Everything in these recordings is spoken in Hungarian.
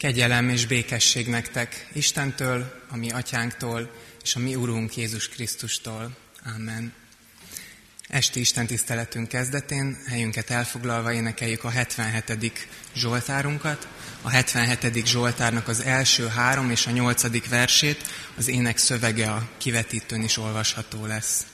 Kegyelem és békesség nektek Istentől, a mi atyánktól, és a mi Urunk Jézus Krisztustól. Amen. Esti Isten tiszteletünk kezdetén helyünket elfoglalva énekeljük a 77. Zsoltárunkat. A 77. Zsoltárnak az első három és a nyolcadik versét az ének szövege a kivetítőn is olvasható lesz.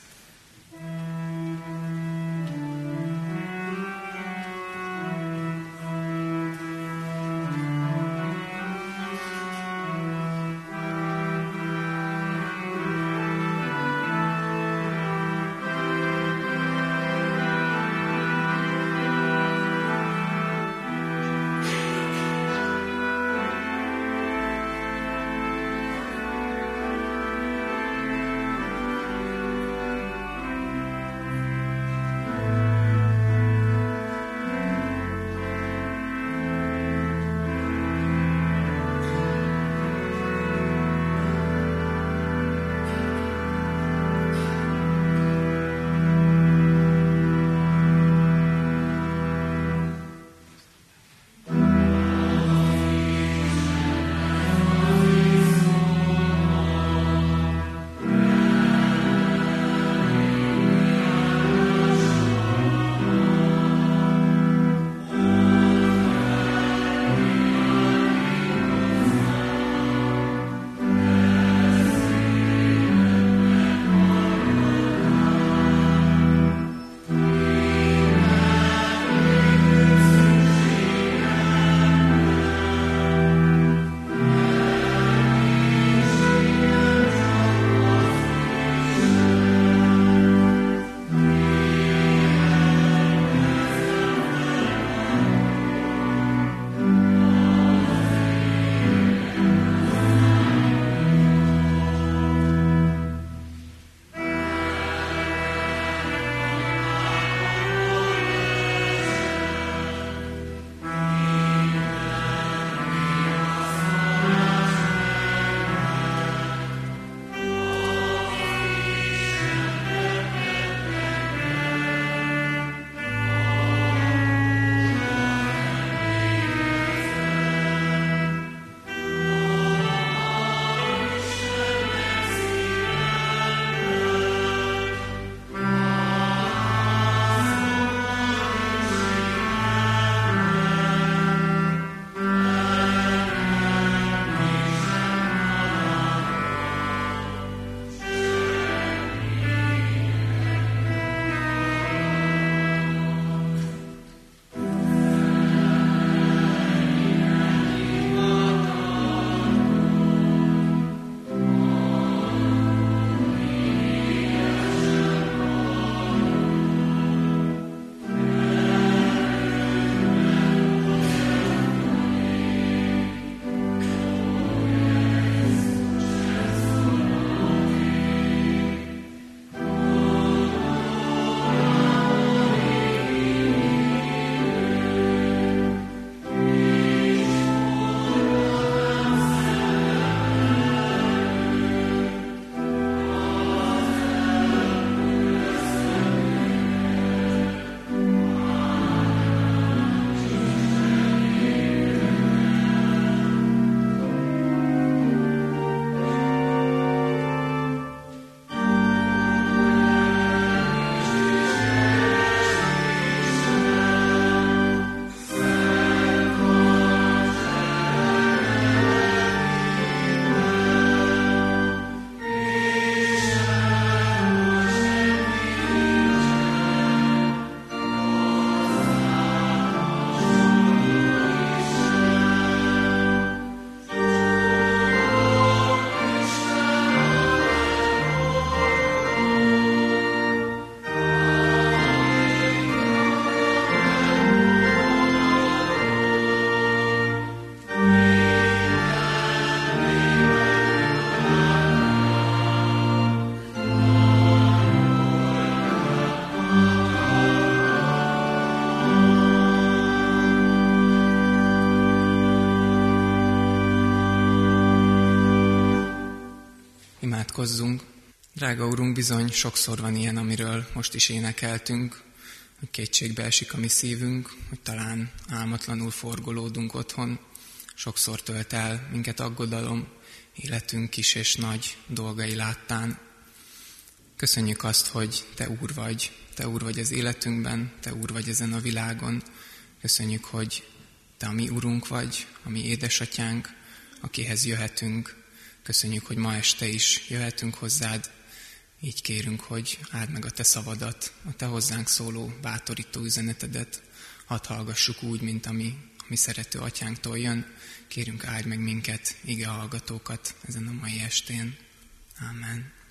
Imádkozzunk. Drága Úrunk, bizony sokszor van ilyen, amiről most is énekeltünk, hogy kétségbe esik a mi szívünk, hogy talán álmatlanul forgolódunk otthon, Sokszor tölt el minket aggodalom, életünk kis és nagy dolgai láttán. Köszönjük azt, hogy Te Úr vagy, Te Úr vagy az életünkben, Te Úr vagy ezen a világon. Köszönjük, hogy Te a mi Urunk vagy, a mi édesatyánk, akihez jöhetünk. Köszönjük, hogy ma este is jöhetünk hozzád. Így kérünk, hogy áld meg a Te szavadat, a Te hozzánk szóló bátorító üzenetedet. Hadd hallgassuk úgy, mint ami mi szerető atyánktól jön. Kérünk áldj meg minket, ige hallgatókat ezen a mai estén. Amen.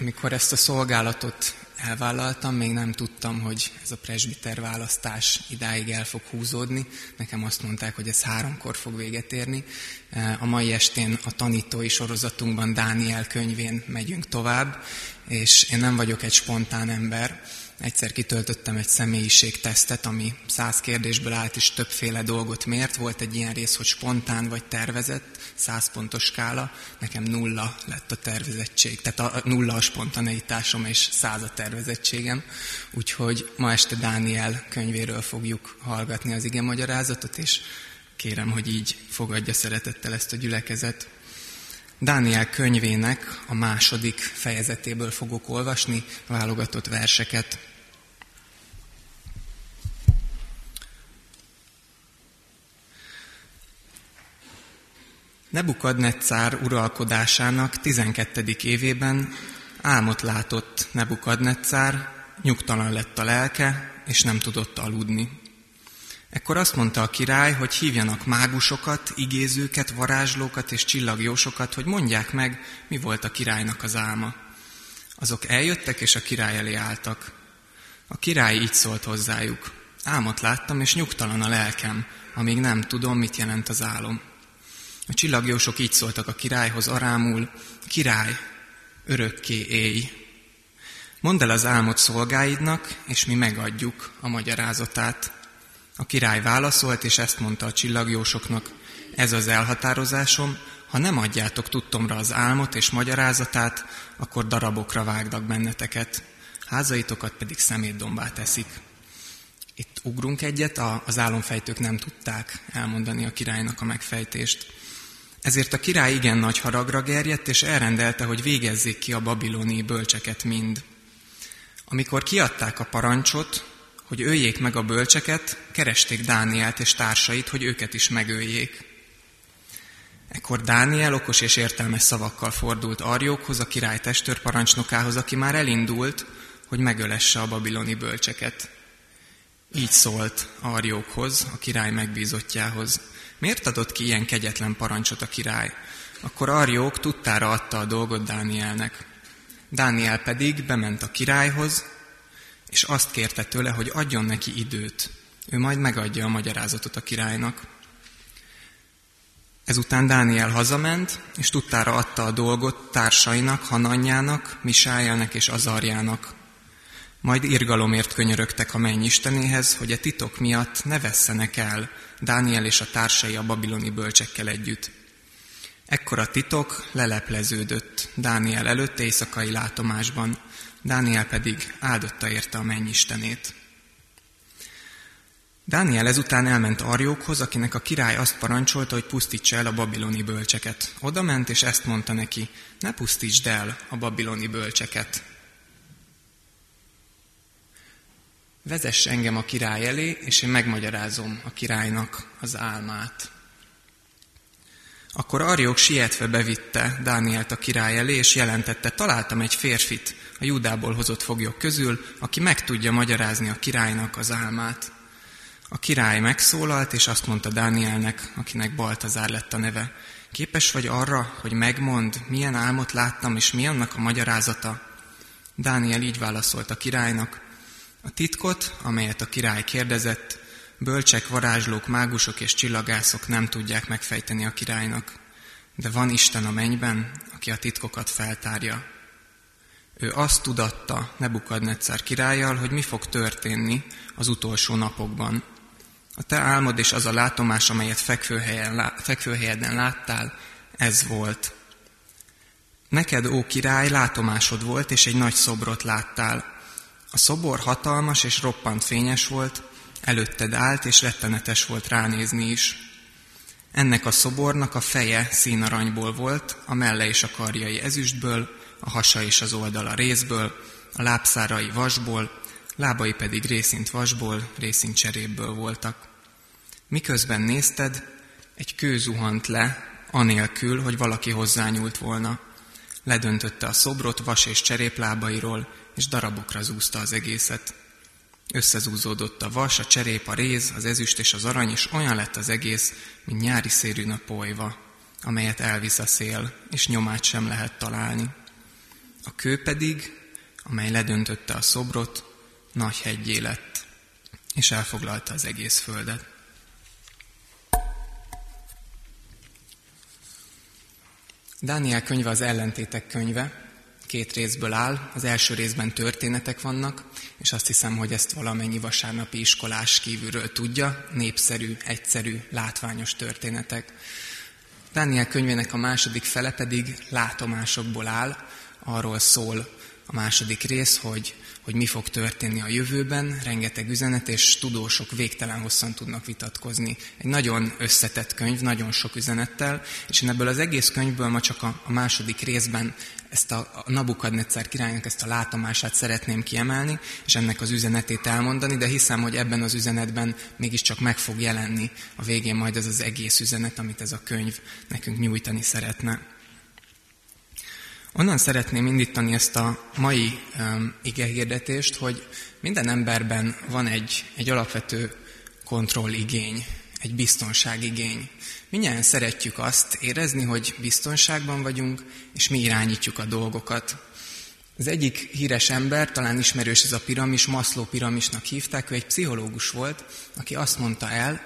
Amikor ezt a szolgálatot elvállaltam, még nem tudtam, hogy ez a presbiter választás idáig el fog húzódni. Nekem azt mondták, hogy ez háromkor fog véget érni. A mai estén a tanítói sorozatunkban Dániel könyvén megyünk tovább, és én nem vagyok egy spontán ember, Egyszer kitöltöttem egy személyiségtesztet, ami száz kérdésből állt, és többféle dolgot mért. Volt egy ilyen rész, hogy spontán vagy tervezett, száz pontos skála. Nekem nulla lett a tervezettség, tehát a nulla a spontaneitásom és száz a tervezettségem. Úgyhogy ma este Dániel könyvéről fogjuk hallgatni az ige magyarázatot, és kérem, hogy így fogadja szeretettel ezt a gyülekezet. Dániel könyvének a második fejezetéből fogok olvasni válogatott verseket. Nebukadnetszár uralkodásának 12. évében álmot látott Nebukadnetszár, nyugtalan lett a lelke, és nem tudott aludni. Ekkor azt mondta a király, hogy hívjanak mágusokat, igézőket, varázslókat és csillagjósokat, hogy mondják meg, mi volt a királynak az álma. Azok eljöttek, és a király elé álltak. A király így szólt hozzájuk. Álmot láttam, és nyugtalan a lelkem, amíg nem tudom, mit jelent az álom. A csillagjósok így szóltak a királyhoz arámul, király, örökké élj. Mondd el az álmot szolgáidnak, és mi megadjuk a magyarázatát. A király válaszolt, és ezt mondta a csillagjósoknak, ez az elhatározásom, ha nem adjátok tudtomra az álmot és magyarázatát, akkor darabokra vágnak benneteket, házaitokat pedig szemétdombá teszik. Itt ugrunk egyet, az álomfejtők nem tudták elmondani a királynak a megfejtést. Ezért a király igen nagy haragra gerjedt, és elrendelte, hogy végezzék ki a babiloni bölcseket mind. Amikor kiadták a parancsot, hogy öljék meg a bölcseket, keresték Dánielt és társait, hogy őket is megöljék. Ekkor Dániel okos és értelmes szavakkal fordult Arjókhoz, a király testőrparancsnokához, aki már elindult, hogy megölesse a babiloni bölcseket. Így szólt Arjókhoz, a király megbízottjához. Miért adott ki ilyen kegyetlen parancsot a király? Akkor Arjók tudtára adta a dolgot Dánielnek. Dániel pedig bement a királyhoz, és azt kérte tőle, hogy adjon neki időt. Ő majd megadja a magyarázatot a királynak. Ezután Dániel hazament, és tudtára adta a dolgot társainak, Hananyának, Misájának és Azarjának. Majd irgalomért könyörögtek a mennyistenéhez, hogy a titok miatt ne vesszenek el Dániel és a társai a babiloni bölcsekkel együtt. Ekkor a titok lelepleződött Dániel előtt éjszakai látomásban, Dániel pedig áldotta érte a mennyistenét. Dániel ezután elment Arjókhoz, akinek a király azt parancsolta, hogy pusztítsa el a babiloni bölcseket. Oda ment, és ezt mondta neki, ne pusztítsd el a babiloni bölcseket. Vezess engem a király elé, és én megmagyarázom a királynak az álmát. Akkor Arjók sietve bevitte Dánielt a király elé, és jelentette, találtam egy férfit a Júdából hozott foglyok közül, aki meg tudja magyarázni a királynak az álmát. A király megszólalt, és azt mondta Dánielnek, akinek Baltazár lett a neve, képes vagy arra, hogy megmond, milyen álmot láttam, és mi annak a magyarázata? Dániel így válaszolt a királynak, a titkot, amelyet a király kérdezett, bölcsek, varázslók, mágusok és csillagászok nem tudják megfejteni a királynak, de van Isten a mennyben, aki a titkokat feltárja. Ő azt tudatta Nebukadnetszár királlyal, hogy mi fog történni az utolsó napokban. A te álmod és az a látomás, amelyet fekvőhelyen, fekvőhelyeden láttál, ez volt. Neked, ó király, látomásod volt, és egy nagy szobrot láttál. A szobor hatalmas és roppant fényes volt, előtted állt, és rettenetes volt ránézni is. Ennek a szobornak a feje színaranyból volt, a melle és a karjai ezüstből, a hasa és az oldala részből, a lábszárai vasból, lábai pedig részint vasból, részint cseréből voltak. Miközben nézted, egy kő zuhant le, anélkül, hogy valaki hozzányúlt volna. Ledöntötte a szobrot vas és cseréplábairól, és darabokra zúzta az egészet. Összezúzódott a vas, a cserép, a réz, az ezüst és az arany, és olyan lett az egész, mint nyári szérű a polyva, amelyet elvisz a szél, és nyomát sem lehet találni. A kő pedig, amely ledöntötte a szobrot, nagy hegyé lett, és elfoglalta az egész földet. Dániel könyve az ellentétek könyve, két részből áll. Az első részben történetek vannak, és azt hiszem, hogy ezt valamennyi vasárnapi iskolás kívülről tudja, népszerű, egyszerű, látványos történetek. Dániel könyvének a második fele pedig látomásokból áll, arról szól a második rész, hogy hogy mi fog történni a jövőben, rengeteg üzenet, és tudósok végtelen hosszan tudnak vitatkozni. Egy nagyon összetett könyv, nagyon sok üzenettel, és én ebből az egész könyvből ma csak a, a második részben ezt a, a Nabukadnetszer királynak ezt a látomását szeretném kiemelni, és ennek az üzenetét elmondani, de hiszem, hogy ebben az üzenetben mégiscsak meg fog jelenni a végén majd ez az egész üzenet, amit ez a könyv nekünk nyújtani szeretne. Onnan szeretném indítani ezt a mai um, igehirdetést, hogy minden emberben van egy, egy alapvető kontrolligény, egy biztonságigény. Mindjárt szeretjük azt érezni, hogy biztonságban vagyunk, és mi irányítjuk a dolgokat. Az egyik híres ember, talán ismerős ez a piramis, Maslow piramisnak hívták, ő egy pszichológus volt, aki azt mondta el,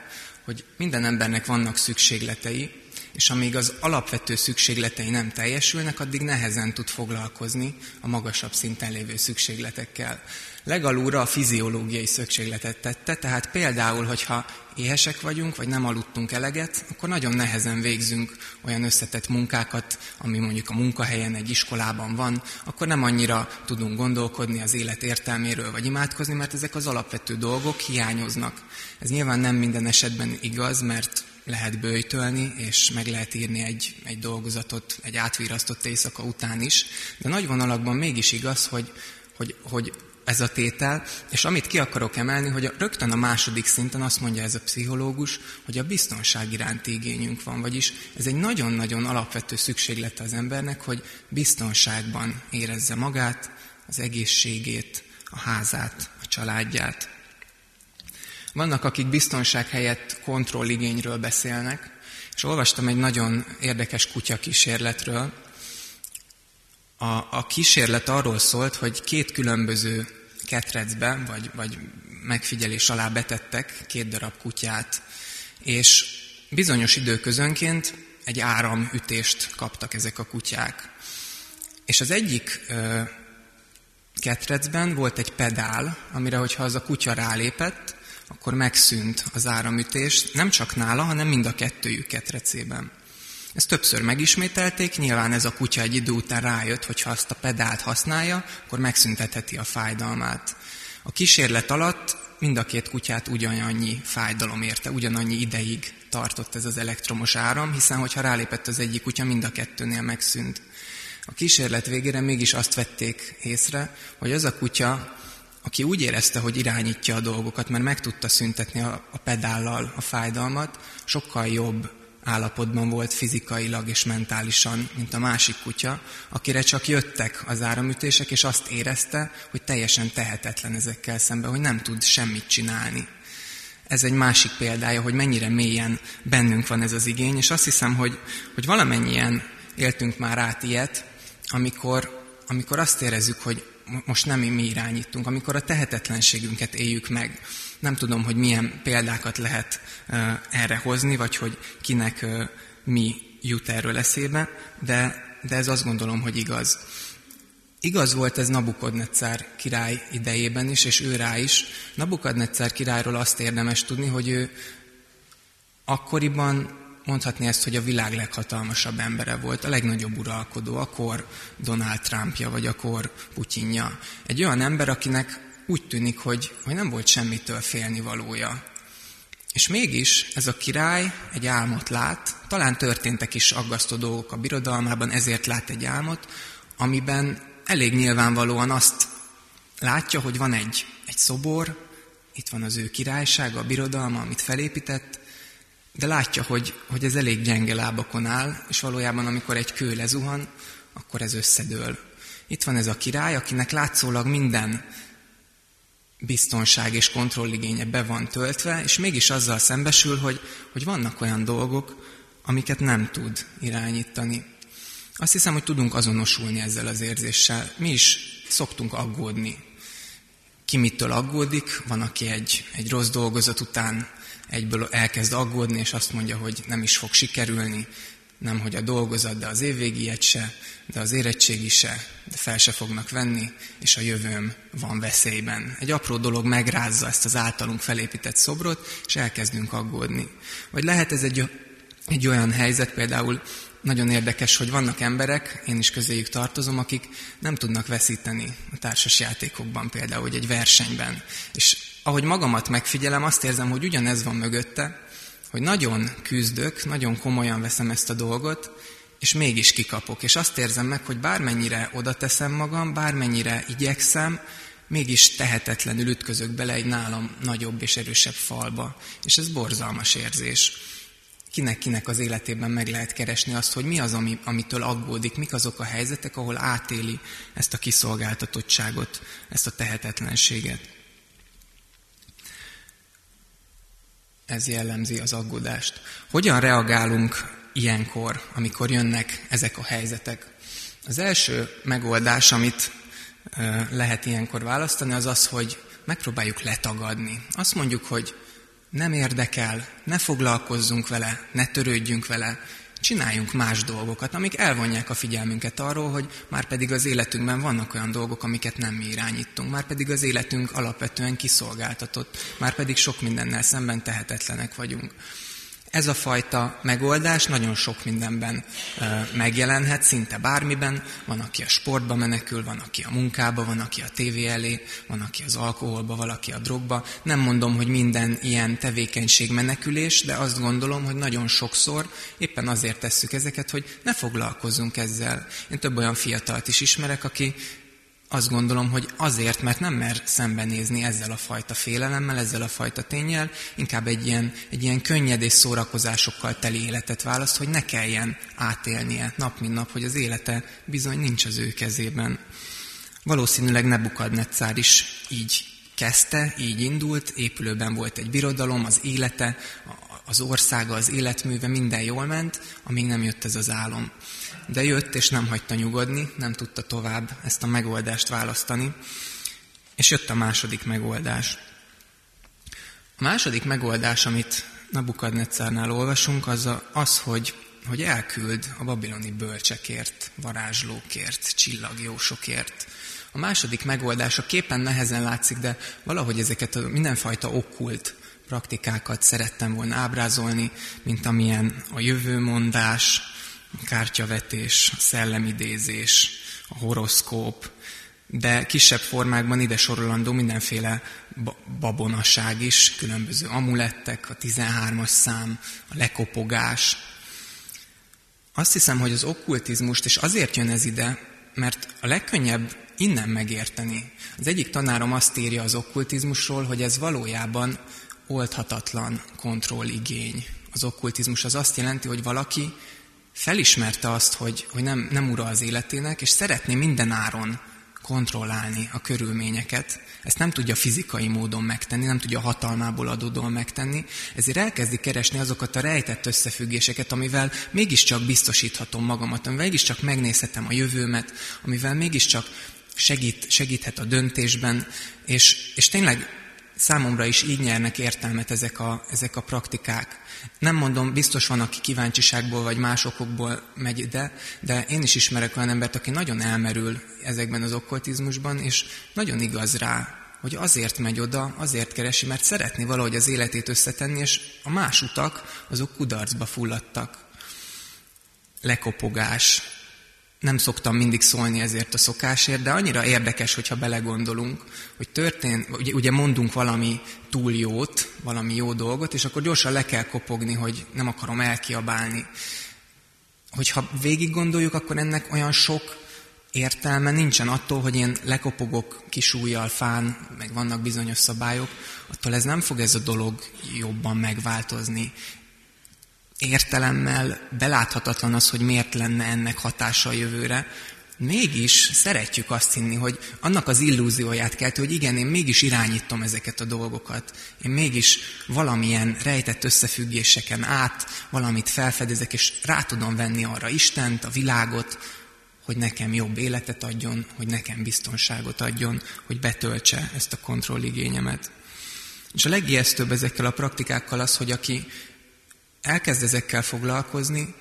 hogy minden embernek vannak szükségletei, és amíg az alapvető szükségletei nem teljesülnek, addig nehezen tud foglalkozni a magasabb szinten lévő szükségletekkel. Legalúra a fiziológiai szükségletet tette, tehát például, hogyha éhesek vagyunk, vagy nem aludtunk eleget, akkor nagyon nehezen végzünk olyan összetett munkákat, ami mondjuk a munkahelyen, egy iskolában van, akkor nem annyira tudunk gondolkodni az élet értelméről, vagy imádkozni, mert ezek az alapvető dolgok hiányoznak. Ez nyilván nem minden esetben igaz, mert lehet bőjtölni, és meg lehet írni egy, egy dolgozatot egy átvírasztott éjszaka után is, de nagy vonalakban mégis igaz, hogy, hogy, hogy ez a tétel, és amit ki akarok emelni, hogy a, rögtön a második szinten azt mondja ez a pszichológus, hogy a biztonság iránti igényünk van, vagyis ez egy nagyon-nagyon alapvető szükséglete az embernek, hogy biztonságban érezze magát, az egészségét, a házát, a családját. Vannak, akik biztonság helyett kontrolligényről beszélnek, és olvastam egy nagyon érdekes kutya kísérletről. A, a kísérlet arról szólt, hogy két különböző ketrecbe, vagy, vagy megfigyelés alá betettek két darab kutyát, és bizonyos időközönként egy áramütést kaptak ezek a kutyák. És az egyik ö, ketrecben volt egy pedál, amire, hogyha az a kutya rálépett, akkor megszűnt az áramütés, nem csak nála, hanem mind a kettőjük ketrecében. Ezt többször megismételték, nyilván ez a kutya egy idő után rájött, hogy ha azt a pedált használja, akkor megszüntetheti a fájdalmát. A kísérlet alatt mind a két kutyát ugyanannyi fájdalom érte, ugyanannyi ideig tartott ez az elektromos áram, hiszen hogyha rálépett az egyik kutya, mind a kettőnél megszűnt. A kísérlet végére mégis azt vették észre, hogy az a kutya, aki úgy érezte, hogy irányítja a dolgokat, mert meg tudta szüntetni a, a pedállal a fájdalmat, sokkal jobb állapotban volt fizikailag és mentálisan, mint a másik kutya, akire csak jöttek az áramütések, és azt érezte, hogy teljesen tehetetlen ezekkel szemben, hogy nem tud semmit csinálni. Ez egy másik példája, hogy mennyire mélyen bennünk van ez az igény, és azt hiszem, hogy, hogy valamennyien éltünk már át ilyet, amikor, amikor azt érezzük, hogy most nem mi irányítunk, amikor a tehetetlenségünket éljük meg. Nem tudom, hogy milyen példákat lehet erre hozni, vagy hogy kinek mi jut erről eszébe, de, de ez azt gondolom, hogy igaz. Igaz volt ez Nabukodnetszár király idejében is, és ő rá is. Nabukadnetszár királyról azt érdemes tudni, hogy ő akkoriban mondhatni ezt, hogy a világ leghatalmasabb embere volt, a legnagyobb uralkodó, akkor Donald Trumpja, vagy akkor Putyinja. Egy olyan ember, akinek úgy tűnik, hogy, hogy nem volt semmitől félni valója. És mégis ez a király egy álmot lát, talán történtek is aggasztó dolgok a birodalmában, ezért lát egy álmot, amiben elég nyilvánvalóan azt látja, hogy van egy, egy szobor, itt van az ő királysága, a birodalma, amit felépített, de látja, hogy, hogy ez elég gyenge lábakon áll, és valójában amikor egy kő lezuhan, akkor ez összedől. Itt van ez a király, akinek látszólag minden biztonság és kontrolligénye be van töltve, és mégis azzal szembesül, hogy, hogy vannak olyan dolgok, amiket nem tud irányítani. Azt hiszem, hogy tudunk azonosulni ezzel az érzéssel. Mi is szoktunk aggódni. Ki mitől aggódik? Van, aki egy, egy rossz dolgozat után egyből elkezd aggódni, és azt mondja, hogy nem is fog sikerülni, nem hogy a dolgozat, de az évvégiet se, de az érettségi se, de fel se fognak venni, és a jövőm van veszélyben. Egy apró dolog megrázza ezt az általunk felépített szobrot, és elkezdünk aggódni. Vagy lehet ez egy, egy olyan helyzet, például nagyon érdekes, hogy vannak emberek, én is közéjük tartozom, akik nem tudnak veszíteni a társas játékokban, például, hogy egy versenyben. És ahogy magamat megfigyelem, azt érzem, hogy ugyanez van mögötte, hogy nagyon küzdök, nagyon komolyan veszem ezt a dolgot, és mégis kikapok. És azt érzem meg, hogy bármennyire oda teszem magam, bármennyire igyekszem, mégis tehetetlenül ütközök bele egy nálam nagyobb és erősebb falba. És ez borzalmas érzés. Kinek-kinek az életében meg lehet keresni azt, hogy mi az, ami, amitől aggódik, mik azok a helyzetek, ahol átéli ezt a kiszolgáltatottságot, ezt a tehetetlenséget. Ez jellemzi az aggódást. Hogyan reagálunk ilyenkor, amikor jönnek ezek a helyzetek? Az első megoldás, amit lehet ilyenkor választani, az az, hogy megpróbáljuk letagadni. Azt mondjuk, hogy nem érdekel, ne foglalkozzunk vele, ne törődjünk vele, csináljunk más dolgokat, amik elvonják a figyelmünket arról, hogy már pedig az életünkben vannak olyan dolgok, amiket nem mi irányítunk, már pedig az életünk alapvetően kiszolgáltatott, már pedig sok mindennel szemben tehetetlenek vagyunk. Ez a fajta megoldás nagyon sok mindenben megjelenhet, szinte bármiben. Van, aki a sportba menekül, van, aki a munkába, van, aki a tévé elé, van, aki az alkoholba, valaki a drogba. Nem mondom, hogy minden ilyen tevékenység menekülés, de azt gondolom, hogy nagyon sokszor éppen azért tesszük ezeket, hogy ne foglalkozzunk ezzel. Én több olyan fiatalt is ismerek, aki azt gondolom, hogy azért, mert nem mer szembenézni ezzel a fajta félelemmel, ezzel a fajta tényel, inkább egy ilyen, egy ilyen könnyed és szórakozásokkal teli életet választ, hogy ne kelljen átélnie nap mint nap, hogy az élete bizony nincs az ő kezében. Valószínűleg Nebukadnetszár is így kezdte, így indult, épülőben volt egy birodalom, az élete, az országa, az életműve, minden jól ment, amíg nem jött ez az álom de jött és nem hagyta nyugodni, nem tudta tovább ezt a megoldást választani, és jött a második megoldás. A második megoldás, amit Nabukadnezzárnál olvasunk, az a, az, hogy, hogy elküld a babiloni bölcsekért, varázslókért, csillagjósokért. A második megoldás a képen nehezen látszik, de valahogy ezeket a mindenfajta okkult praktikákat szerettem volna ábrázolni, mint amilyen a jövőmondás, kártyavetés, a szellemidézés, a horoszkóp, de kisebb formákban ide sorolandó mindenféle babonaság is, különböző amulettek, a 13-as szám, a lekopogás. Azt hiszem, hogy az okkultizmust, és azért jön ez ide, mert a legkönnyebb innen megérteni. Az egyik tanárom azt írja az okkultizmusról, hogy ez valójában oldhatatlan kontrolligény. Az okkultizmus az azt jelenti, hogy valaki felismerte azt, hogy, hogy nem, nem ura az életének, és szeretné minden áron kontrollálni a körülményeket. Ezt nem tudja fizikai módon megtenni, nem tudja hatalmából adódóan megtenni, ezért elkezdi keresni azokat a rejtett összefüggéseket, amivel mégiscsak biztosíthatom magamat, amivel mégiscsak megnézhetem a jövőmet, amivel mégiscsak segít, segíthet a döntésben, és, és tényleg számomra is így nyernek értelmet ezek a, ezek a praktikák. Nem mondom, biztos van, aki kíváncsiságból vagy más okokból megy ide, de én is ismerek olyan embert, aki nagyon elmerül ezekben az okkultizmusban, és nagyon igaz rá, hogy azért megy oda, azért keresi, mert szeretné valahogy az életét összetenni, és a más utak, azok kudarcba fulladtak. Lekopogás. Nem szoktam mindig szólni ezért a szokásért, de annyira érdekes, hogyha belegondolunk, hogy történ, ugye, ugye mondunk valami túl jót, valami jó dolgot, és akkor gyorsan le kell kopogni, hogy nem akarom elkiabálni. Hogyha végig gondoljuk, akkor ennek olyan sok értelme nincsen attól, hogy én lekopogok kis ujjal, fán, meg vannak bizonyos szabályok, attól ez nem fog ez a dolog jobban megváltozni értelemmel beláthatatlan az, hogy miért lenne ennek hatása a jövőre, mégis szeretjük azt hinni, hogy annak az illúzióját kelt, hogy igen, én mégis irányítom ezeket a dolgokat. Én mégis valamilyen rejtett összefüggéseken át valamit felfedezek, és rá tudom venni arra Istent, a világot, hogy nekem jobb életet adjon, hogy nekem biztonságot adjon, hogy betöltse ezt a kontrolligényemet. És a legijesztőbb ezekkel a praktikákkal az, hogy aki elkezd ezekkel foglalkozni,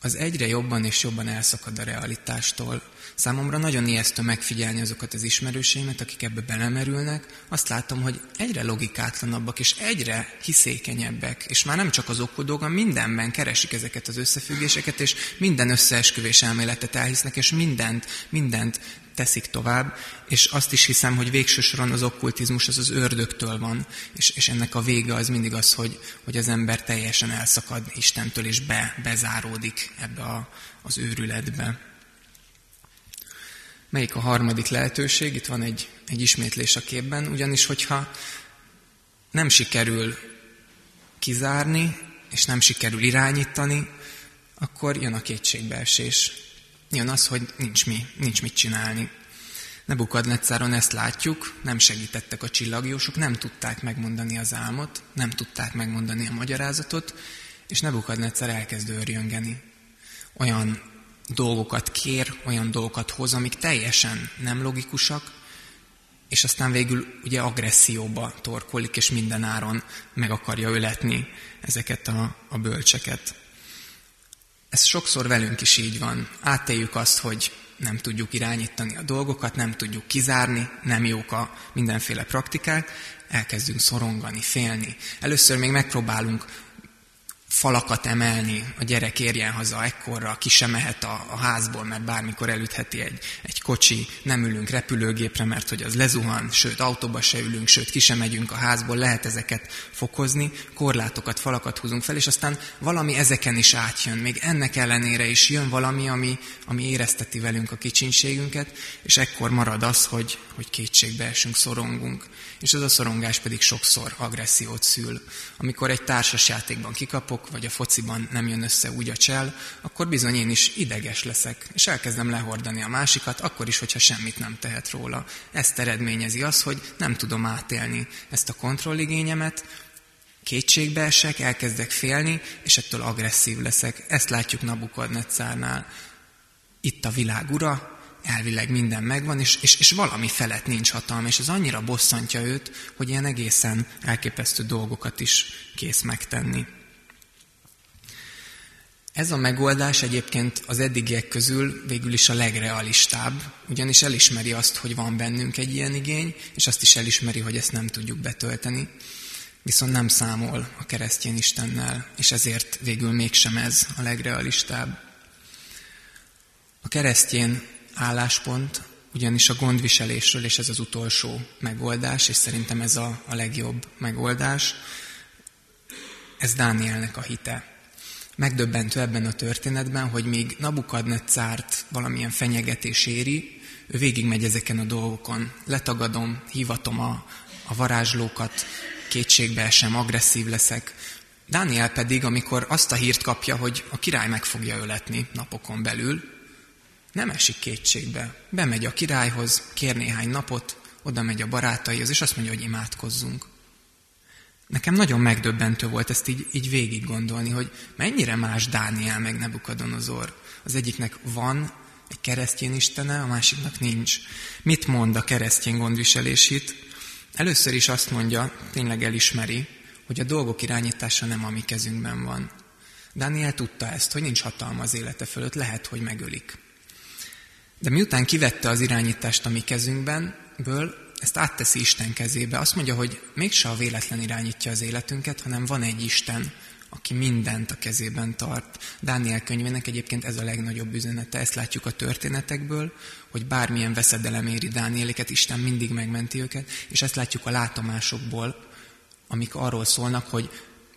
az egyre jobban és jobban elszakad a realitástól. Számomra nagyon ijesztő megfigyelni azokat az ismerőseimet, akik ebbe belemerülnek. Azt látom, hogy egyre logikátlanabbak és egyre hiszékenyebbek, és már nem csak az okudógan, mindenben keresik ezeket az összefüggéseket, és minden összeesküvés elméletet elhisznek, és mindent, mindent teszik tovább, és azt is hiszem, hogy végső soron az okkultizmus az az ördögtől van, és, és ennek a vége az mindig az, hogy, hogy az ember teljesen elszakad Istentől, és be, bezáródik ebbe a, az őrületbe. Melyik a harmadik lehetőség? Itt van egy, egy ismétlés a képben, ugyanis hogyha nem sikerül kizárni, és nem sikerül irányítani, akkor jön a kétségbeesés. Jön az, hogy nincs, mi, nincs mit csinálni. Nebukadnetszáron ezt látjuk, nem segítettek a csillagjósok, nem tudták megmondani az álmot, nem tudták megmondani a magyarázatot, és Nebukadnetszár elkezd őrjöngeni. Olyan dolgokat kér, olyan dolgokat hoz, amik teljesen nem logikusak, és aztán végül ugye agresszióba torkolik, és minden áron meg akarja öletni ezeket a, a bölcseket. Ez sokszor velünk is így van. Átéljük azt, hogy nem tudjuk irányítani a dolgokat, nem tudjuk kizárni, nem jók a mindenféle praktikák, elkezdünk szorongani, félni. Először még megpróbálunk falakat emelni, a gyerek érjen haza ekkorra, ki sem mehet a, a házból, mert bármikor elütheti egy, egy kocsi, nem ülünk repülőgépre, mert hogy az lezuhan, sőt autóba se ülünk, sőt ki sem megyünk a házból, lehet ezeket fokozni, korlátokat, falakat húzunk fel, és aztán valami ezeken is átjön, még ennek ellenére is jön valami, ami, ami érezteti velünk a kicsinségünket, és ekkor marad az, hogy, hogy kétségbe szorongunk. És ez a szorongás pedig sokszor agressziót szül. Amikor egy társas játékban kikapok, vagy a fociban nem jön össze úgy a csel, akkor bizony én is ideges leszek, és elkezdem lehordani a másikat, akkor is, hogyha semmit nem tehet róla. Ezt eredményezi az, hogy nem tudom átélni ezt a kontrolligényemet, kétségbe esek, elkezdek félni, és ettől agresszív leszek. Ezt látjuk Nabukadnetszárnál. Itt a világ ura, elvileg minden megvan, és, és, és valami felett nincs hatalma, és ez annyira bosszantja őt, hogy ilyen egészen elképesztő dolgokat is kész megtenni. Ez a megoldás egyébként az eddigiek közül végül is a legrealistább, ugyanis elismeri azt, hogy van bennünk egy ilyen igény, és azt is elismeri, hogy ezt nem tudjuk betölteni. Viszont nem számol a keresztény Istennel, és ezért végül mégsem ez a legrealistább. A keresztény álláspont, ugyanis a gondviselésről, és ez az utolsó megoldás, és szerintem ez a, a legjobb megoldás, ez Dánielnek a hite. Megdöbbentő ebben a történetben, hogy még Nabukadnetzárt valamilyen fenyegetés éri, ő végigmegy ezeken a dolgokon. Letagadom, hívatom a, a varázslókat, kétségbe esem, agresszív leszek. Dániel pedig, amikor azt a hírt kapja, hogy a király meg fogja öletni napokon belül, nem esik kétségbe. Bemegy a királyhoz, kér néhány napot, oda megy a barátaihoz, és azt mondja, hogy imádkozzunk. Nekem nagyon megdöbbentő volt ezt így, így végig gondolni, hogy mennyire más Dániel meg Nebukadonozor. Az egyiknek van egy keresztény istene, a másiknak nincs. Mit mond a keresztény gondviselés itt? Először is azt mondja, tényleg elismeri, hogy a dolgok irányítása nem a mi kezünkben van. Dániel tudta ezt, hogy nincs hatalma az élete fölött, lehet, hogy megölik. De miután kivette az irányítást a mi kezünkből, ezt átteszi Isten kezébe. Azt mondja, hogy mégse a véletlen irányítja az életünket, hanem van egy Isten, aki mindent a kezében tart. Dániel könyvének egyébként ez a legnagyobb üzenete. Ezt látjuk a történetekből, hogy bármilyen veszedelem éri Dánieléket, Isten mindig megmenti őket, és ezt látjuk a látomásokból, amik arról szólnak, hogy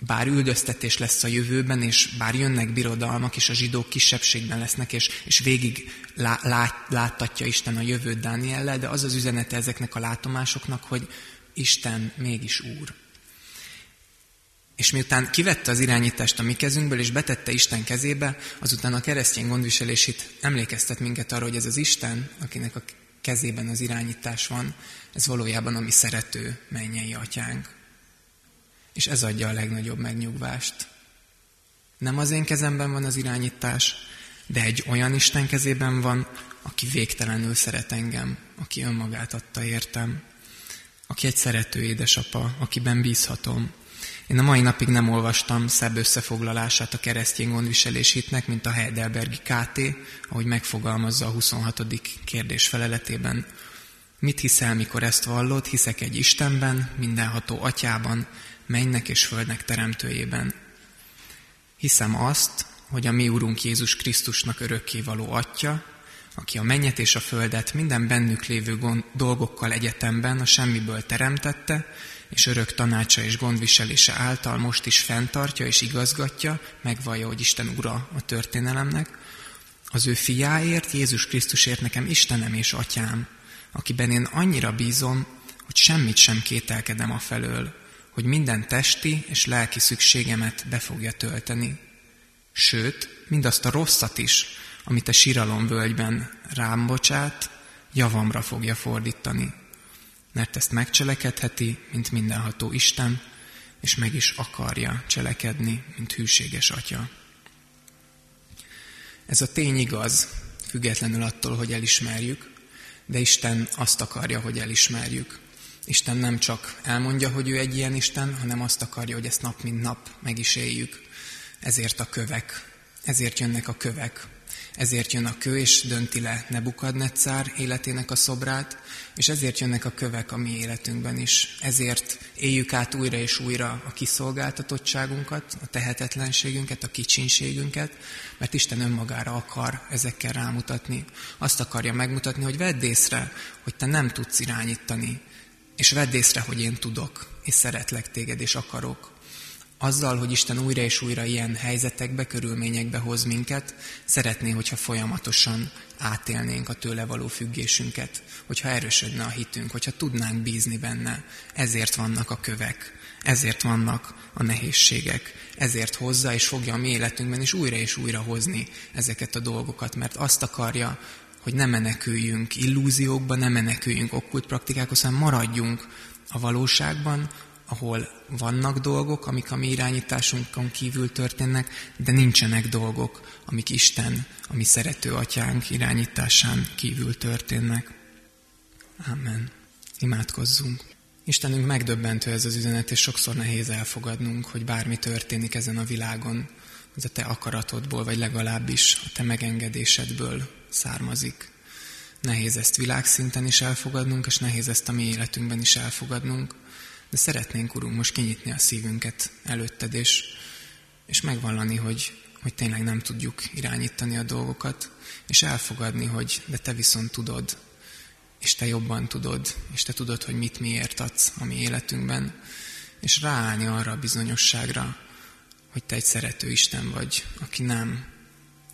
bár üldöztetés lesz a jövőben, és bár jönnek birodalmak, és a zsidók kisebbségben lesznek, és, és végig lá, lát, láttatja Isten a jövőt Dániellel, de az az üzenete ezeknek a látomásoknak, hogy Isten mégis Úr. És miután kivette az irányítást a mi kezünkből, és betette Isten kezébe, azután a keresztény gondviselését emlékeztet minket arra, hogy ez az Isten, akinek a kezében az irányítás van, ez valójában a mi szerető mennyei atyánk. És ez adja a legnagyobb megnyugvást. Nem az én kezemben van az irányítás, de egy olyan Isten kezében van, aki végtelenül szeret engem, aki önmagát adta értem, aki egy szerető édesapa, akiben bízhatom. Én a mai napig nem olvastam szebb összefoglalását a keresztény gondviselés hitnek, mint a Heidelbergi KT, ahogy megfogalmazza a 26. kérdés feleletében. Mit hiszel, mikor ezt vallod? Hiszek egy Istenben, mindenható atyában, mennek és földnek teremtőjében. Hiszem azt, hogy a mi Úrunk Jézus Krisztusnak örökkévaló Atya, aki a mennyet és a földet minden bennük lévő gond, dolgokkal egyetemben a semmiből teremtette, és örök tanácsa és gondviselése által most is fenntartja és igazgatja, megvallja, hogy Isten ura a történelemnek, az ő fiáért, Jézus Krisztusért nekem Istenem és Atyám, akiben én annyira bízom, hogy semmit sem kételkedem a felől, hogy minden testi és lelki szükségemet be fogja tölteni. Sőt, mindazt a rosszat is, amit a síralomvölgyben rám bocsát, javamra fogja fordítani. Mert ezt megcselekedheti, mint mindenható Isten, és meg is akarja cselekedni, mint hűséges Atya. Ez a tény igaz, függetlenül attól, hogy elismerjük, de Isten azt akarja, hogy elismerjük. Isten nem csak elmondja, hogy ő egy ilyen Isten, hanem azt akarja, hogy ezt nap mint nap meg is éljük. Ezért a kövek, ezért jönnek a kövek, ezért jön a kő, és dönti le Nebukadnetszár életének a szobrát, és ezért jönnek a kövek a mi életünkben is. Ezért éljük át újra és újra a kiszolgáltatottságunkat, a tehetetlenségünket, a kicsinségünket, mert Isten önmagára akar ezekkel rámutatni. Azt akarja megmutatni, hogy vedd észre, hogy te nem tudsz irányítani, és vedd észre, hogy én tudok, és szeretlek téged, és akarok. Azzal, hogy Isten újra és újra ilyen helyzetekbe, körülményekbe hoz minket, szeretné, hogyha folyamatosan átélnénk a tőle való függésünket, hogyha erősödne a hitünk, hogyha tudnánk bízni benne. Ezért vannak a kövek, ezért vannak a nehézségek, ezért hozza és fogja a mi életünkben is újra és újra hozni ezeket a dolgokat, mert azt akarja, hogy ne meneküljünk illúziókba, ne meneküljünk okkult praktikákhoz, hanem maradjunk a valóságban, ahol vannak dolgok, amik a mi irányításunkon kívül történnek, de nincsenek dolgok, amik Isten, a mi szerető atyánk irányításán kívül történnek. Amen. Imádkozzunk. Istenünk megdöbbentő ez az üzenet, és sokszor nehéz elfogadnunk, hogy bármi történik ezen a világon, az a te akaratodból, vagy legalábbis a te megengedésedből származik. Nehéz ezt világszinten is elfogadnunk, és nehéz ezt a mi életünkben is elfogadnunk, de szeretnénk, Urunk, most kinyitni a szívünket előtted, és, és megvallani, hogy, hogy tényleg nem tudjuk irányítani a dolgokat, és elfogadni, hogy de te viszont tudod, és te jobban tudod, és te tudod, hogy mit miért adsz a mi életünkben, és ráállni arra a bizonyosságra, hogy te egy szerető Isten vagy, aki nem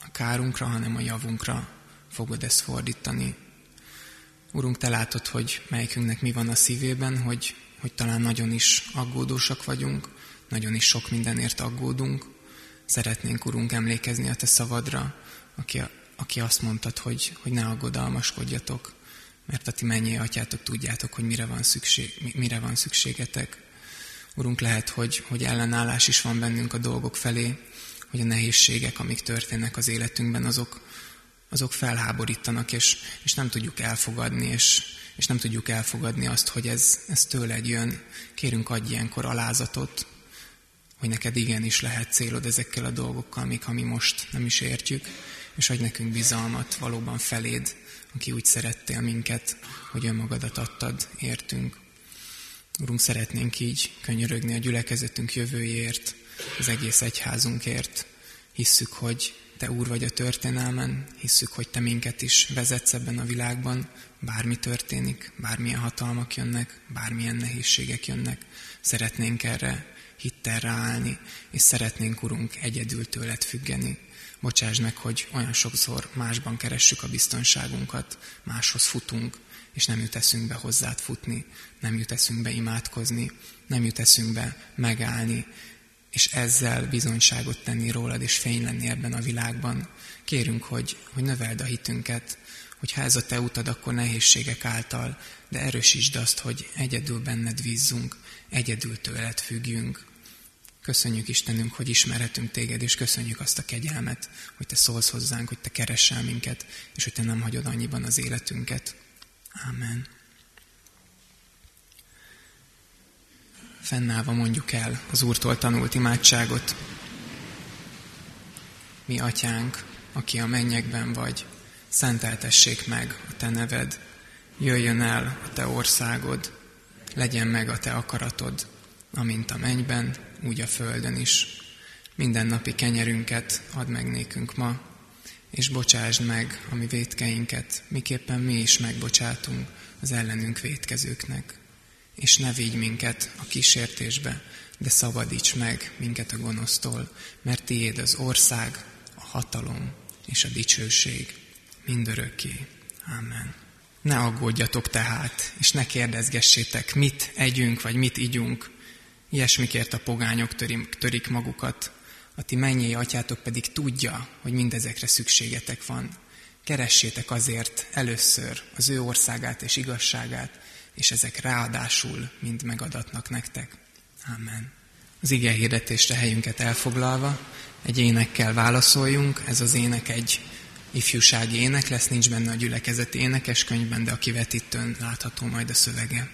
a kárunkra, hanem a javunkra fogod ezt fordítani. Urunk, Te látod, hogy melyikünknek mi van a szívében, hogy, hogy talán nagyon is aggódósak vagyunk, nagyon is sok mindenért aggódunk. Szeretnénk, Urunk, emlékezni a Te szavadra, aki, aki azt mondtad, hogy, hogy ne aggodalmaskodjatok, mert a ti mennyi atyátok tudjátok, hogy mire van, szükség, mire van szükségetek. Urunk, lehet, hogy, hogy ellenállás is van bennünk a dolgok felé, hogy a nehézségek, amik történnek az életünkben, azok, azok felháborítanak, és, és nem tudjuk elfogadni, és, és nem tudjuk elfogadni azt, hogy ez, ez tőled jön. Kérünk, adj ilyenkor alázatot, hogy neked igenis lehet célod ezekkel a dolgokkal, még ha mi most nem is értjük, és adj nekünk bizalmat valóban feléd, aki úgy szerettél minket, hogy önmagadat adtad, értünk. Urunk, szeretnénk így könyörögni a gyülekezetünk jövőjért, az egész egyházunkért. Hisszük, hogy Te Úr vagy a történelmen, hisszük, hogy Te minket is vezetsz ebben a világban, bármi történik, bármilyen hatalmak jönnek, bármilyen nehézségek jönnek. Szeretnénk erre hittel ráállni, és szeretnénk, Urunk, egyedül tőled függeni. Bocsáss meg, hogy olyan sokszor másban keressük a biztonságunkat, máshoz futunk, és nem jut eszünkbe hozzád futni, nem jut eszünkbe imádkozni, nem jut eszünkbe megállni, és ezzel bizonyságot tenni rólad, és fény lenni ebben a világban. Kérünk, hogy, hogy növeld a hitünket, hogy ha ez a te utad, akkor nehézségek által, de erősítsd azt, hogy egyedül benned vízzunk, egyedül tőled függjünk. Köszönjük Istenünk, hogy ismerhetünk téged, és köszönjük azt a kegyelmet, hogy te szólsz hozzánk, hogy te keressel minket, és hogy te nem hagyod annyiban az életünket. Amen. Fennállva mondjuk el az Úrtól tanult imádságot. Mi atyánk, aki a mennyekben vagy, szenteltessék meg a te neved, jöjjön el a te országod, legyen meg a te akaratod, amint a mennyben, úgy a földön is. Minden napi kenyerünket add meg nékünk ma, és bocsásd meg a mi vétkeinket, miképpen mi is megbocsátunk az ellenünk vétkezőknek. És ne vigy minket a kísértésbe, de szabadíts meg minket a gonosztól, mert tiéd az ország, a hatalom és a dicsőség mindörökké. Amen. Ne aggódjatok tehát, és ne kérdezgessétek, mit együnk, vagy mit igyunk. Ilyesmikért a pogányok törik, magukat, a ti mennyei atyátok pedig tudja, hogy mindezekre szükségetek van. Keressétek azért először az ő országát és igazságát, és ezek ráadásul mind megadatnak nektek. Amen. Az ige hirdetésre helyünket elfoglalva, egy énekkel válaszoljunk, ez az ének egy ifjúsági ének lesz, nincs benne a gyülekezeti énekeskönyvben, de a kivetítőn látható majd a szövege.